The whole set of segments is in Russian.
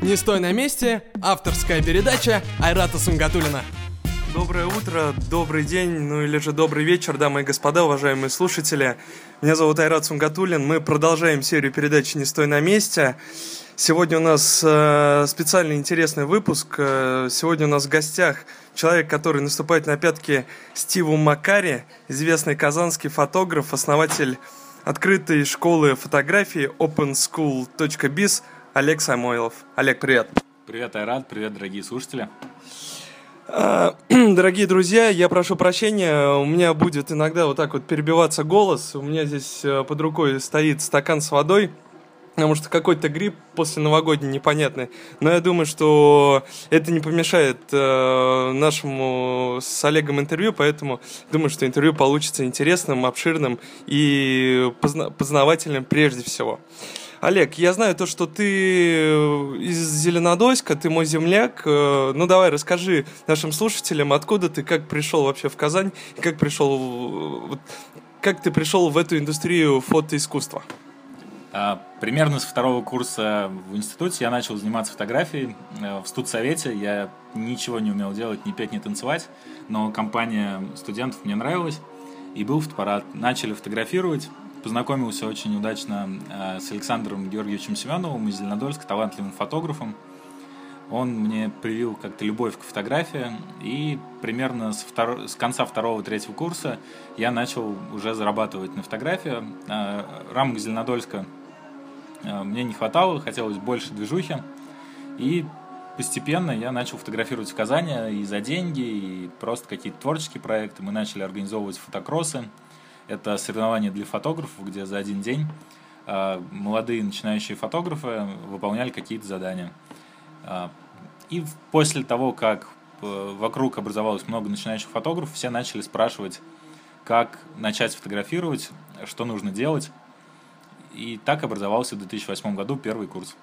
Не стой на месте. Авторская передача Айрата Сунгатулина. Доброе утро, добрый день, ну или же добрый вечер, дамы и господа, уважаемые слушатели. Меня зовут Айрат Сунгатулин. Мы продолжаем серию передач «Не стой на месте». Сегодня у нас э, специальный интересный выпуск. Э, сегодня у нас в гостях человек, который наступает на пятки Стиву Макари, известный казанский фотограф, основатель открытой школы фотографии openschool.biz Олег Самойлов. Олег, привет. Привет, Айрат, привет, дорогие слушатели. А, дорогие друзья, я прошу прощения, у меня будет иногда вот так вот перебиваться голос. У меня здесь э, под рукой стоит стакан с водой, потому что какой-то грипп после новогодний непонятный. Но я думаю, что это не помешает э, нашему с Олегом интервью, поэтому думаю, что интервью получится интересным, обширным и позна- познавательным прежде всего. Олег, я знаю то, что ты э, из Зеленодольска, ты мой земляк. Э, ну давай, расскажи нашим слушателям, откуда ты, как пришел вообще в Казань, как пришел, как ты пришел в эту индустрию фотоискусства? А, примерно с второго курса в институте я начал заниматься фотографией. В студсовете я ничего не умел делать, ни петь, ни танцевать, но компания студентов мне нравилась, и был фотоаппарат. Начали фотографировать, познакомился очень удачно э, с Александром Георгиевичем Семеновым из Зеленодольска, талантливым фотографом. Он мне привил как-то любовь к фотографии, и примерно с, втор... с конца второго-третьего курса я начал уже зарабатывать на фотографии. Э, рамок Зеленодольска э, мне не хватало, хотелось больше движухи, и постепенно я начал фотографировать в Казани и за деньги, и просто какие-то творческие проекты. Мы начали организовывать фотокроссы, это соревнование для фотографов, где за один день а, молодые начинающие фотографы выполняли какие-то задания. А, и после того, как э, вокруг образовалось много начинающих фотографов, все начали спрашивать, как начать фотографировать, что нужно делать. И так образовался в 2008 году первый курс.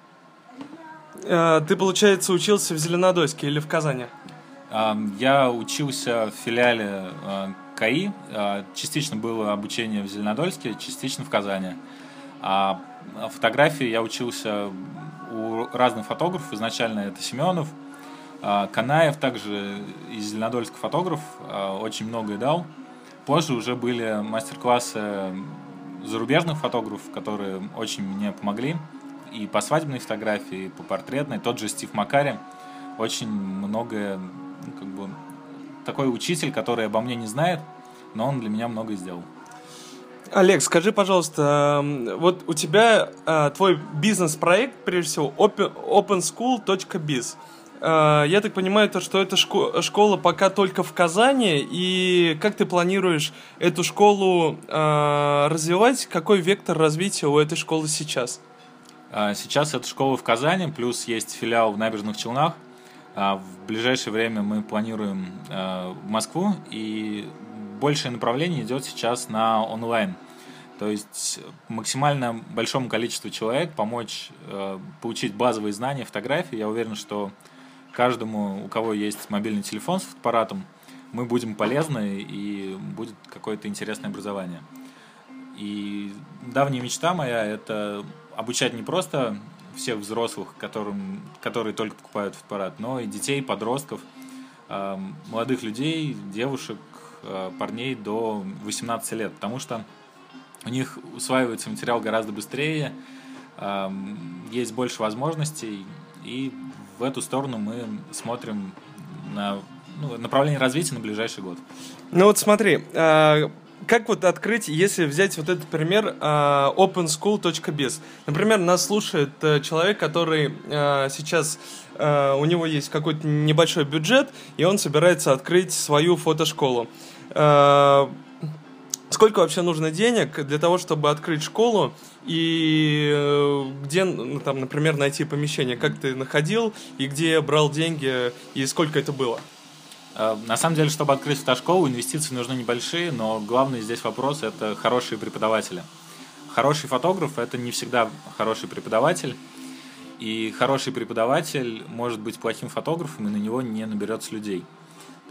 А, ты, получается, учился в Зеленодольске или в Казани? Я учился в филиале КАИ. А, частично было обучение в Зеленодольске, частично в Казани. А фотографии я учился у разных фотографов. Изначально это Семенов, Канаев, также из Зеленодольска фотограф, очень многое дал. Позже уже были мастер-классы зарубежных фотографов, которые очень мне помогли. И по свадебной фотографии, и по портретной. Тот же Стив Макари очень многое, ну, как бы, такой учитель, который обо мне не знает, но он для меня многое сделал. Олег, скажи, пожалуйста, вот у тебя а, твой бизнес-проект, прежде всего, open, openschool.biz. А, я так понимаю, то, что эта шко- школа пока только в Казани, и как ты планируешь эту школу а, развивать? Какой вектор развития у этой школы сейчас? Сейчас эта школа в Казани, плюс есть филиал в Набережных Челнах. В ближайшее время мы планируем в Москву, и большее направление идет сейчас на онлайн. То есть максимально большому количеству человек помочь э, получить базовые знания фотографии. Я уверен, что каждому, у кого есть мобильный телефон с фотоаппаратом, мы будем полезны и будет какое-то интересное образование. И давняя мечта моя – это обучать не просто всех взрослых, которым, которые только покупают фотоаппарат, но и детей, подростков, э, молодых людей, девушек, Э, парней до 18 лет, потому что у них усваивается материал гораздо быстрее, эм, есть больше возможностей, и в эту сторону мы смотрим на ну, направление развития на ближайший год. Ну вот смотри, э, как вот открыть, если взять вот этот пример э, openschool.biz. Например, нас слушает человек, который сейчас у него есть какой-то небольшой бюджет, и он собирается открыть свою фотошколу. Э, сколько вообще нужно денег для того, чтобы открыть школу и э, где, ну, там, например, найти помещение? Как ты находил и где брал деньги и сколько это было? Э, на самом деле, чтобы открыть фотошколу, инвестиции нужны небольшие, но главный здесь вопрос – это хорошие преподаватели. Хороший фотограф – это не всегда хороший преподаватель, и хороший преподаватель может быть плохим фотографом, и на него не наберется людей –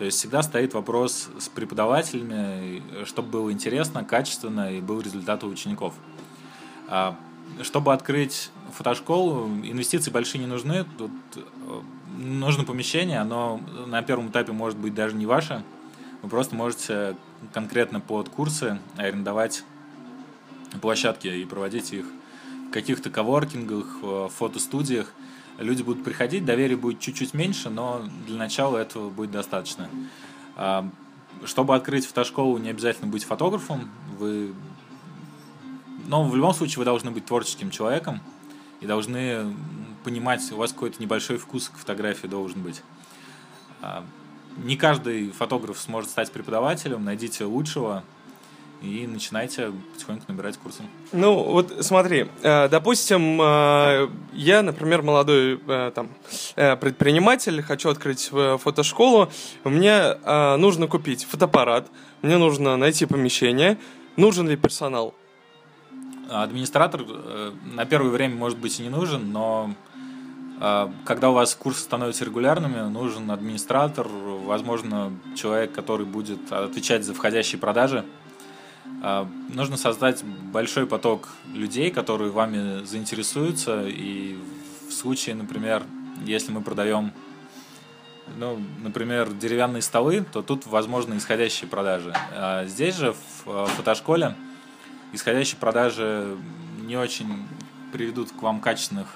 то есть всегда стоит вопрос с преподавателями, чтобы было интересно, качественно и был результат у учеников. А чтобы открыть фотошколу, инвестиции большие не нужны. Тут э, нужно помещение, оно на первом этапе может быть даже не ваше. Вы просто можете конкретно под курсы арендовать площадки и проводить их в каких-то коворкингах, фотостудиях. Люди будут приходить, доверие будет чуть-чуть меньше, но для начала этого будет достаточно. А, чтобы открыть фотошколу, не обязательно быть фотографом. Вы... Но в любом случае вы должны быть творческим человеком и должны понимать, у вас какой-то небольшой вкус к фотографии должен быть. А, не каждый фотограф сможет стать преподавателем, найдите лучшего, и начинайте потихоньку набирать курсы. Ну, вот смотри, э, допустим, э, я, например, молодой э, там, предприниматель, хочу открыть фотошколу, мне нужно купить фотоаппарат, мне нужно найти помещение, нужен ли персонал? Администратор на первое время, может быть, и не нужен, но когда у вас курсы становятся регулярными, нужен администратор, возможно, человек, который будет отвечать за входящие продажи, нужно создать большой поток людей, которые вами заинтересуются, и в случае, например, если мы продаем, ну, например, деревянные столы, то тут возможны исходящие продажи. А здесь же, в а, фотошколе, исходящие продажи не очень приведут к вам качественных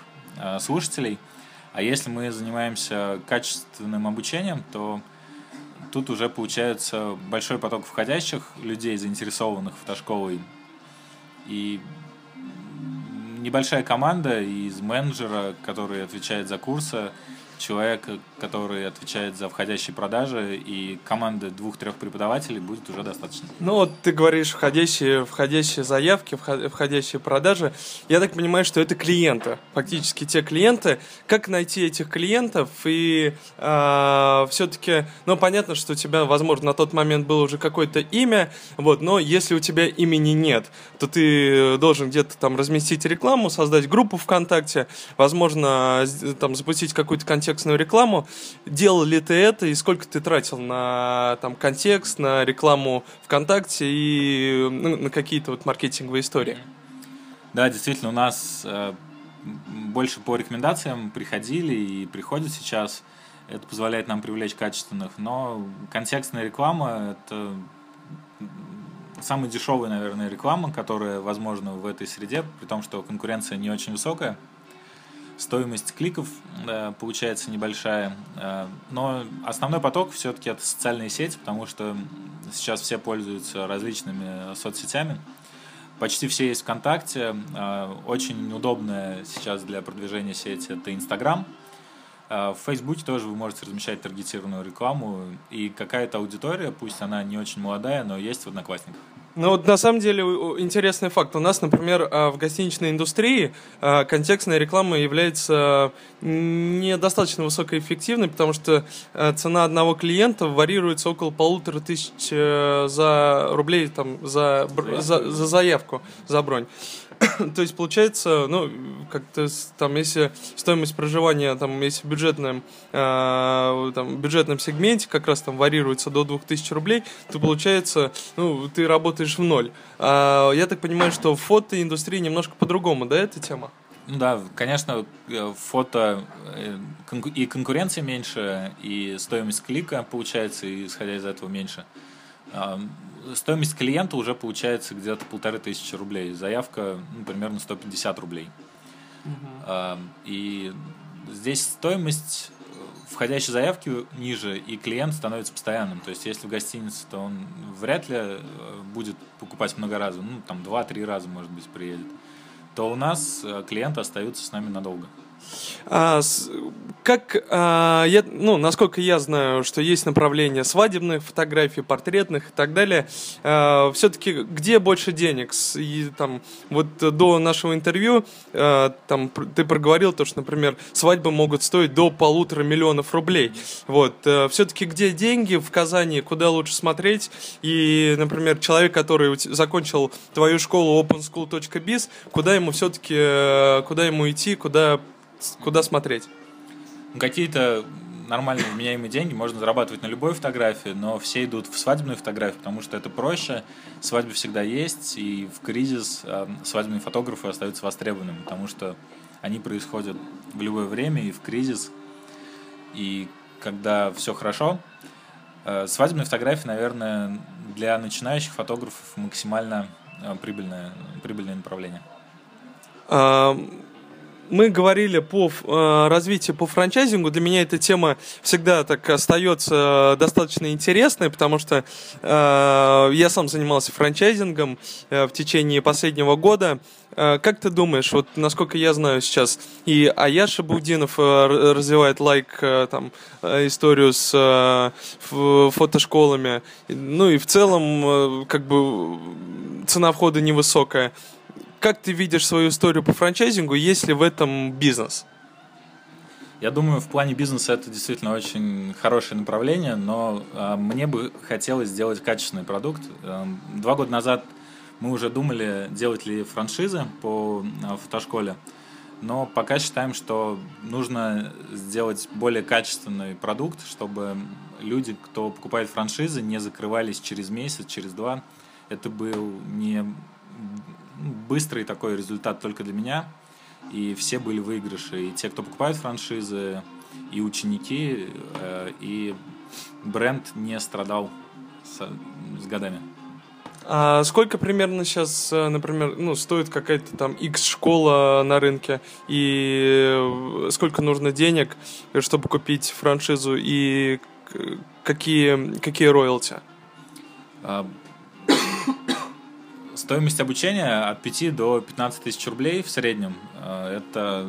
слушателей, а если мы занимаемся качественным обучением, то тут уже получается большой поток входящих людей, заинтересованных фотошколой. И небольшая команда из менеджера, который отвечает за курсы, человек, который отвечает за входящие продажи, и команды двух-трех преподавателей будет уже достаточно. Ну вот ты говоришь входящие, входящие заявки, входящие продажи. Я так понимаю, что это клиенты, фактически те клиенты. Как найти этих клиентов? И э, а, все-таки, ну понятно, что у тебя, возможно, на тот момент было уже какое-то имя, вот, но если у тебя имени нет, то ты должен где-то там разместить рекламу, создать группу ВКонтакте, возможно, там запустить какой-то контент контекстную рекламу. Делал ли ты это и сколько ты тратил на там, контекст, на рекламу ВКонтакте и ну, на какие-то вот маркетинговые истории? Да, действительно, у нас э, больше по рекомендациям приходили и приходят сейчас. Это позволяет нам привлечь качественных. Но контекстная реклама — это самая дешевая, наверное, реклама, которая возможна в этой среде, при том, что конкуренция не очень высокая стоимость кликов э, получается небольшая, э, но основной поток все-таки это социальные сети, потому что сейчас все пользуются различными соцсетями. Почти все есть ВКонтакте. Э, очень удобная сейчас для продвижения сети это Инстаграм. В Фейсбуке тоже вы можете размещать таргетированную рекламу, и какая-то аудитория, пусть она не очень молодая, но есть в Одноклассниках. Ну вот на самом деле интересный факт. У нас, например, а, в гостиничной индустрии а, контекстная реклама является недостаточно высокоэффективной, потому что а, цена одного клиента варьируется около полутора тысяч э, за рублей там, за, за, за заявку, за бронь. То есть получается, ну, как-то там, если стоимость проживания, там, если в бюджетном, э, там, бюджетном сегменте как раз там варьируется до 2000 рублей, то получается, ну, ты работаешь в ноль. А, я так понимаю, что в фотоиндустрии немножко по-другому, да, эта тема? Да, конечно, э, фото э, и конкуренция меньше, и стоимость клика получается, исходя из этого меньше стоимость клиента уже получается где-то полторы тысячи рублей. Заявка ну, примерно 150 рублей. Uh-huh. И здесь стоимость входящей заявки ниже, и клиент становится постоянным. То есть, если в гостинице, то он вряд ли э, будет покупать много раз, ну, там, два-три раза, может быть, приедет, то у нас э, клиенты остаются с нами надолго. А, как а, я, ну, насколько я знаю, что есть направление свадебных фотографий, портретных и так далее. А, все-таки где больше денег? И, там, вот до нашего интервью а, там ты проговорил то, что, например, свадьбы могут стоить до полутора миллионов рублей. Вот, а, все-таки где деньги в Казани, куда лучше смотреть? И, например, человек, который закончил твою школу openschool.biz, куда ему все-таки, э, куда ему идти, куда куда смотреть? Какие-то нормальные вменяемые деньги, можно зарабатывать на любой фотографии, но все идут в свадебную фотографию, потому что это проще, свадьба всегда есть, и в кризис э, свадебные фотографы остаются востребованными, потому что они происходят в любое время и в кризис, и когда все хорошо. Э, свадебные фотографии, наверное, для начинающих фотографов максимально э, прибыльное, прибыльное направление мы говорили по э, развитию по франчайзингу. Для меня эта тема всегда так остается достаточно интересной, потому что э, я сам занимался франчайзингом э, в течение последнего года. Э, как ты думаешь, вот насколько я знаю сейчас, и Аяша Будинов э, развивает лайк э, там э, историю с э, фотошколами, ну и в целом э, как бы цена входа невысокая как ты видишь свою историю по франчайзингу, есть ли в этом бизнес? Я думаю, в плане бизнеса это действительно очень хорошее направление, но э, мне бы хотелось сделать качественный продукт. Э, два года назад мы уже думали, делать ли франшизы по э, фотошколе, но пока считаем, что нужно сделать более качественный продукт, чтобы люди, кто покупает франшизы, не закрывались через месяц, через два. Это был не быстрый такой результат только для меня, и все были выигрыши. И те, кто покупает франшизы, и ученики, э, и бренд не страдал с, с годами. А сколько примерно сейчас, э, например, ну, стоит какая-то там X школа на рынке, и сколько нужно денег, чтобы купить франшизу, и какие, какие роялти? Стоимость обучения от 5 до 15 тысяч рублей в среднем. Э, это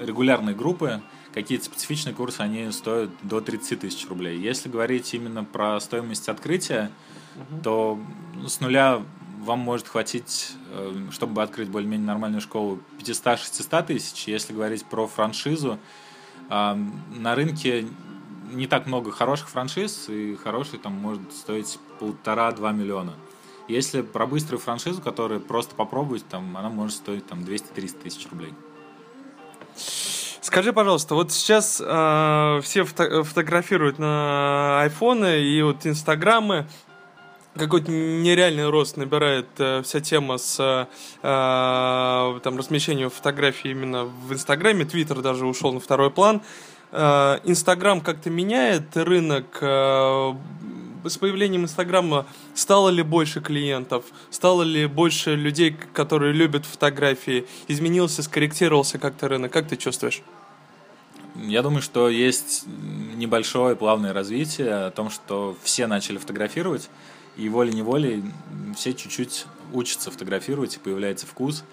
регулярные группы. Какие-то специфичные курсы, они стоят до 30 тысяч рублей. Если говорить именно про стоимость открытия, угу. то с нуля вам может хватить, э, чтобы открыть более-менее нормальную школу, 500-600 тысяч. Если говорить про франшизу, э, на рынке не так много хороших франшиз, и хороший там может стоить полтора-два миллиона. Если про быструю франшизу, которую просто попробовать, там, она может стоить там 200-300 тысяч рублей. Скажи, пожалуйста, вот сейчас э, все фото фотографируют на айфоны и вот инстаграмы, какой-то нереальный рост набирает э, вся тема с э, там размещением фотографий именно в Инстаграме. Твиттер даже ушел на второй план. Э, Инстаграм как-то меняет рынок э, с появлением Инстаграма стало ли больше клиентов, стало ли больше людей, которые любят фотографии, изменился, скорректировался как-то рынок, как ты чувствуешь? Я думаю, что есть небольшое плавное развитие о том, что все начали фотографировать, и волей-неволей все чуть-чуть учатся фотографировать, и появляется вкус.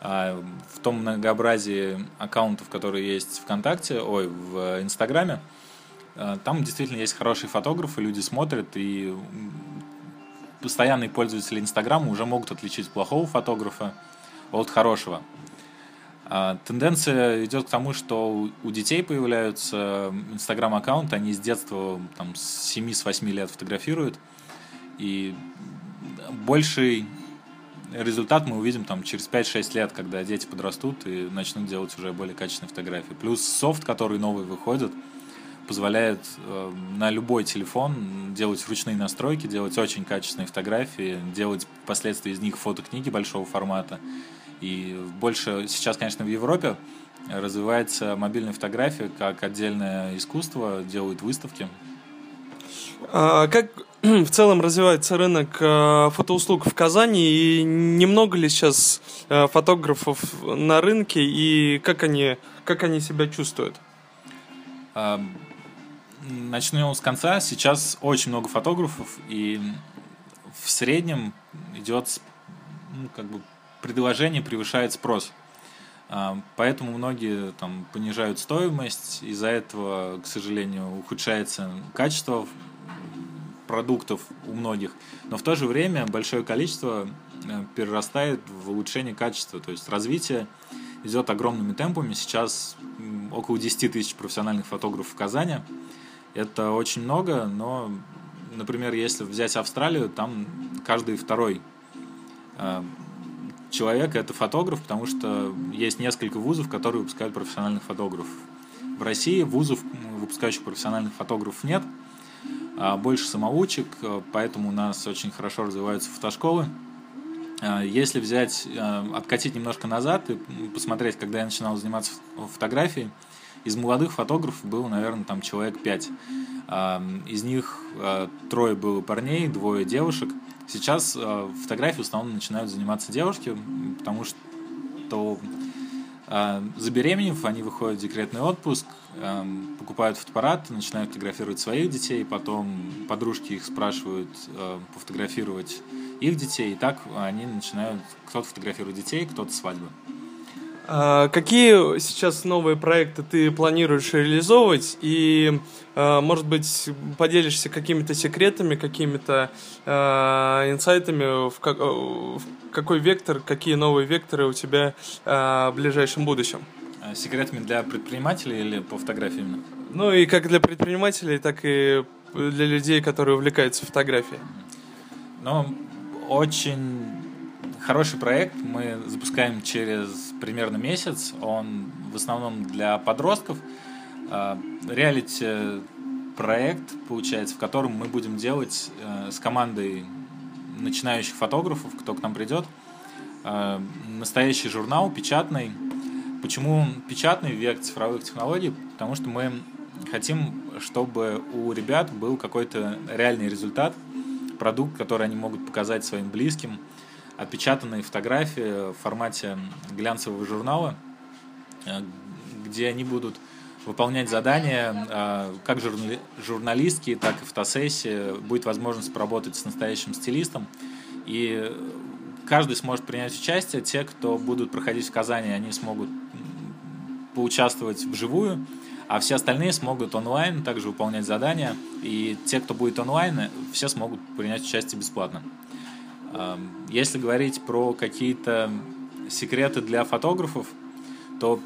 А в том многообразии аккаунтов, которые есть ВКонтакте, ой, в Инстаграме, там действительно есть хорошие фотографы, люди смотрят, и постоянные пользователи Инстаграма уже могут отличить плохого фотографа от хорошего. А, тенденция идет к тому, что у детей появляются инстаграм-аккаунты, они с детства, там, с 7-8 лет фотографируют, и больший результат мы увидим там через 5-6 лет, когда дети подрастут и начнут делать уже более качественные фотографии. Плюс софт, который новый выходит – позволяет э, на любой телефон делать ручные настройки, делать очень качественные фотографии, делать впоследствии из них фотокниги большого формата. И больше сейчас, конечно, в Европе развивается мобильная фотография как отдельное искусство, делают выставки. А как в целом развивается рынок э, фотоуслуг в Казани и немного ли сейчас э, фотографов на рынке и как они, как они себя чувствуют? Начнем с конца. Сейчас очень много фотографов, и в среднем идет ну, как бы предложение превышает спрос. А, поэтому многие там понижают стоимость, из-за этого, к сожалению, ухудшается качество продуктов у многих. Но в то же время большое количество э, перерастает в улучшение качества. То есть развитие идет огромными темпами. Сейчас около 10 тысяч профессиональных фотографов в Казани. Это очень много, но, например, если взять Австралию, там каждый второй э, человек это фотограф, потому что есть несколько вузов, которые выпускают профессиональных фотографов. В России вузов выпускающих профессиональных фотографов нет. А, больше самоучек, э, поэтому у нас очень хорошо развиваются фотошколы. А, если взять, э, откатить немножко назад и посмотреть, когда я начинал заниматься фотографией, из молодых фотографов было, наверное, там человек пять. А, из них э, трое было парней, двое девушек. Сейчас фотографией в основном начинают заниматься девушки, потому что забеременев, они выходят в декретный отпуск, покупают фотоаппарат, начинают фотографировать своих детей, потом подружки их спрашивают пофотографировать их детей, и так они начинают, кто-то фотографирует детей, кто-то свадьбы. А какие сейчас новые проекты ты планируешь реализовывать? И, а, может быть, поделишься какими-то секретами, какими-то а, инсайтами, в, как, в какой вектор, какие новые векторы у тебя в ближайшем будущем? Секретами для предпринимателей или по фотографии именно? Ну и как для предпринимателей, так и для людей, которые увлекаются фотографией. Ну, очень хороший проект мы запускаем через примерно месяц. Он в основном для подростков. Э, реалити проект, получается, в котором мы будем делать э, с командой начинающих фотографов, кто к нам придет, настоящий журнал, печатный, Почему печатный век цифровых технологий? Потому что мы хотим, чтобы у ребят был какой-то реальный результат, продукт, который они могут показать своим близким, отпечатанные фотографии в формате глянцевого журнала, э, где они будут выполнять задания э, как журналистки, так и фотосессии. Будет возможность поработать с настоящим стилистом. И каждый сможет принять участие. Те, кто будут проходить в Казани, они смогут поучаствовать вживую, а все остальные смогут онлайн также выполнять задания. И те, кто будет онлайн, все смогут принять участие бесплатно. Если говорить про какие-то секреты для фотографов, то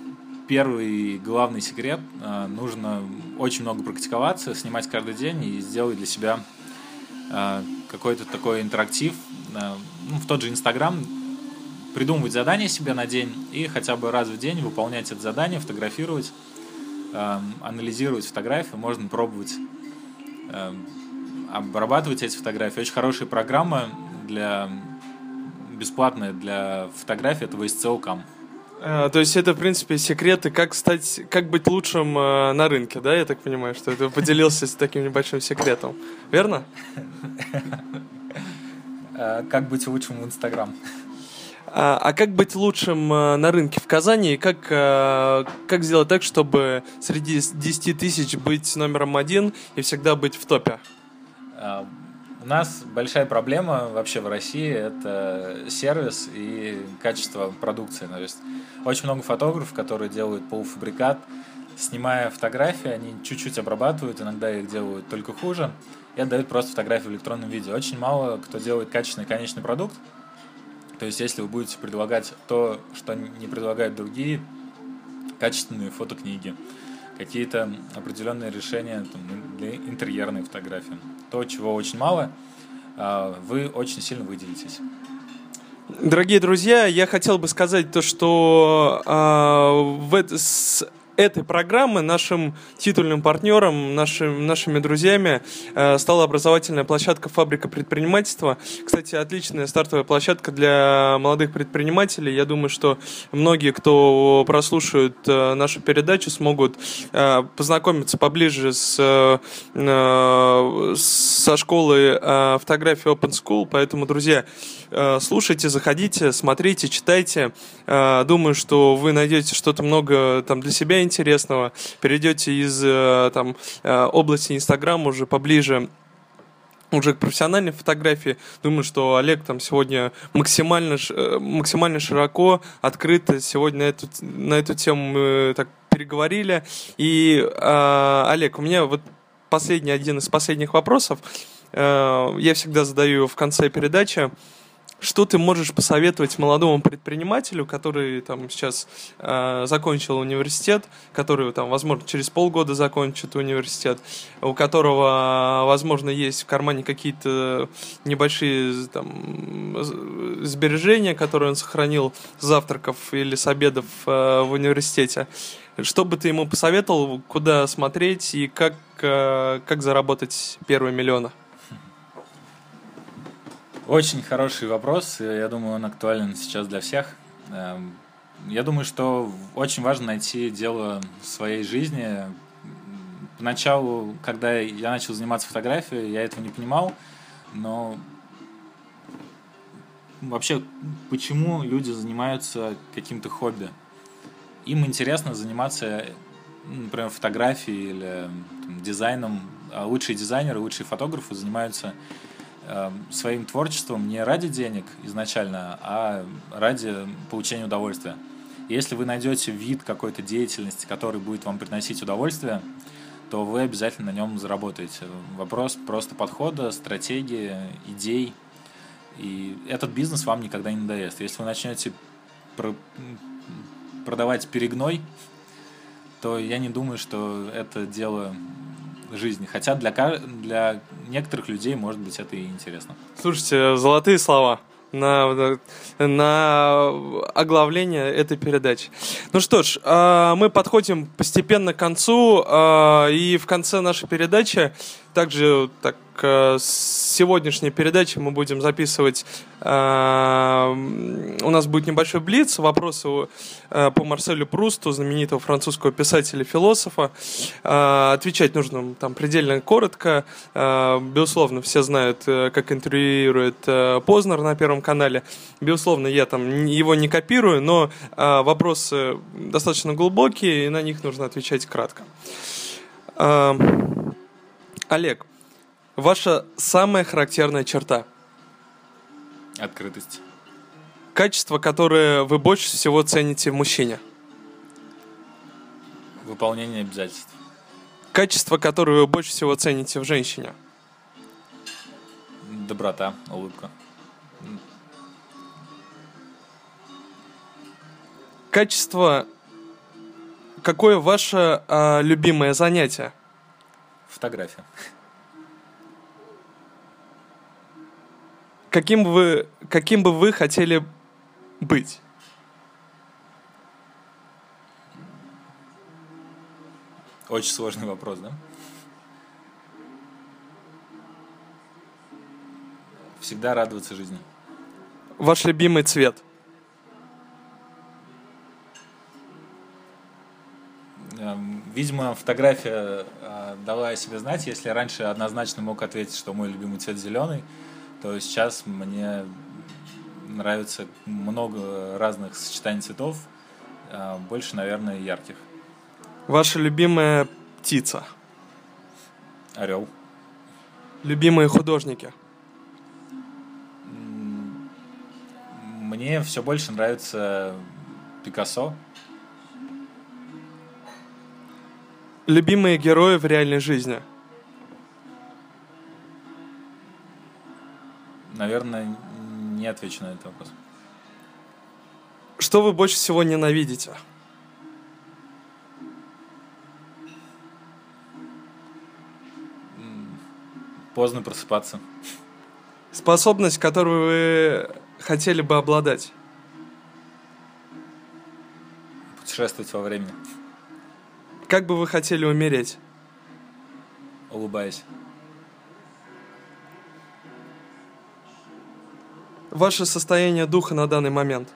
первый главный секрет а, нужно очень много практиковаться, снимать каждый день и сделать для себя а, какой-то такой интерактив, ну, в тот же Инстаграм придумывать задание себе на день и хотя бы раз в день выполнять это задание, фотографировать, анализировать фотографии, можно пробовать обрабатывать эти фотографии. Очень хорошая программа для бесплатная для фотографий, это VSCO.com. А, то есть это, в принципе, секреты, как стать, как быть лучшим э, на рынке, да? Я так понимаю, что ты поделился с таким небольшим секретом, верно? Э, как быть лучшим в Инстаграм? А, а как быть лучшим на рынке в Казани? И как, как сделать так, чтобы среди 10 тысяч быть номером один и всегда быть в топе? У нас большая проблема вообще в России – это сервис и качество продукции. То есть очень много фотографов, которые делают полуфабрикат, снимая фотографии, они чуть-чуть обрабатывают, иногда их делают только хуже – и отдают просто фотографии в электронном виде. Очень мало кто делает качественный конечный продукт. То есть, если вы будете предлагать то, что не предлагают другие, качественные фотокниги, какие-то определенные решения там, для интерьерной фотографии, то, чего очень мало, а, вы очень сильно выделитесь. Дорогие друзья, я хотел бы сказать то, что э, в, с этой программы нашим титульным партнером, нашим, нашими друзьями э, стала образовательная площадка «Фабрика предпринимательства». Кстати, отличная стартовая площадка для молодых предпринимателей. Я думаю, что многие, кто прослушают э, нашу передачу, смогут э, познакомиться поближе с, э, э со школы э, фотографии Open School. Поэтому, друзья, слушайте, заходите, смотрите, читайте. Э, думаю, что вы найдете что-то много там для себя интересного, перейдете из э, там, э, области Инстаграм уже поближе уже к профессиональной фотографии. Думаю, что Олег там сегодня максимально, э, максимально широко, открыто сегодня на эту, на эту тему мы так переговорили. И, э, Олег, у меня вот последний, один из последних вопросов. Э, я всегда задаю в конце передачи. Что ты можешь посоветовать молодому предпринимателю, который там сейчас э, закончил университет, который там, возможно, через полгода закончит университет, у которого, возможно, есть в кармане какие-то небольшие там сбережения, которые он сохранил с завтраков или с обедов э, в университете. Что бы ты ему посоветовал, куда смотреть и как, э, как заработать первые миллионы? Очень хороший вопрос. Я думаю, он актуален сейчас для всех. Эм, я думаю, что очень важно найти дело в своей жизни. Поначалу, когда я начал заниматься фотографией, я этого не понимал, но вообще, почему люди занимаются каким-то хобби? Им интересно заниматься, например, фотографией или там, дизайном. А лучшие дизайнеры, лучшие фотографы занимаются своим творчеством не ради денег изначально, а ради получения удовольствия. Если вы найдете вид какой-то деятельности, который будет вам приносить удовольствие, то вы обязательно на нем заработаете. Вопрос просто подхода, стратегии, идей. И этот бизнес вам никогда не надоест. Если вы начнете про продавать перегной, то я не думаю, что это дело жизни. Хотя для, для некоторых людей, может быть, это и интересно. Слушайте, золотые слова на, на оглавление этой передачи. Ну что ж, а, мы подходим постепенно к концу, а, и в конце нашей передачи также так Э, сегодняшней передачи мы будем записывать. Э, у нас будет небольшой блиц, вопросы э, по Марселю Прусту, знаменитого французского писателя-философа. Отвечать нужно там предельно коротко. Безусловно, все знают, как интервьюирует Познер на Первом канале. Безусловно, я там его не копирую, но вопросы достаточно глубокие, и на них нужно отвечать кратко. Олег, Ваша самая характерная черта? Открытость. Качество, которое вы больше всего цените в мужчине? Выполнение обязательств. Качество, которое вы больше всего цените в женщине? Доброта, улыбка. Качество. Какое ваше э, любимое занятие? Фотография. каким, вы, каким бы вы хотели быть? Очень сложный вопрос, да? Всегда радоваться жизни. Ваш любимый цвет? Эм, видимо, фотография э, дала о себе знать. Если раньше однозначно мог ответить, что мой любимый цвет зеленый, то сейчас мне нравится много разных сочетаний цветов, а, больше, наверное, ярких. Ваша любимая птица? Орел. Любимые художники? Мне все больше нравится Пикассо. Любимые герои в реальной жизни? Наверное, не отвечу на этот вопрос. Что вы больше всего ненавидите? Поздно просыпаться. Способность, которую вы хотели бы обладать? Путешествовать во времени. Как бы вы хотели умереть? Улыбаясь. ваше состояние духа на данный момент?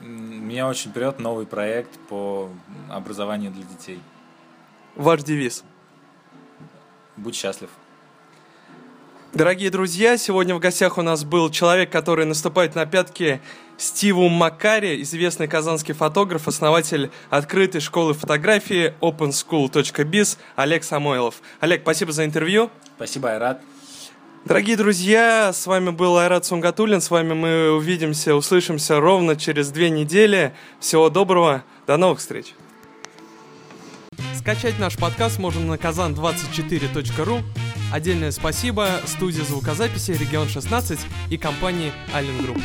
Меня очень прет новый проект по образованию для детей. Ваш девиз? Будь счастлив. Дорогие друзья, сегодня в гостях у нас был человек, который наступает на пятки Стиву Макари, известный казанский фотограф, основатель открытой школы фотографии openschool.biz Олег Самойлов. Олег, спасибо за интервью. Спасибо, Айрат. Дорогие друзья, с вами был Айрат Сунгатулин. С вами мы увидимся, услышимся ровно через две недели. Всего доброго, до новых встреч. Скачать наш подкаст можно на kazan24.ru. Отдельное спасибо студии звукозаписи «Регион 16» и компании «Аллен Групп».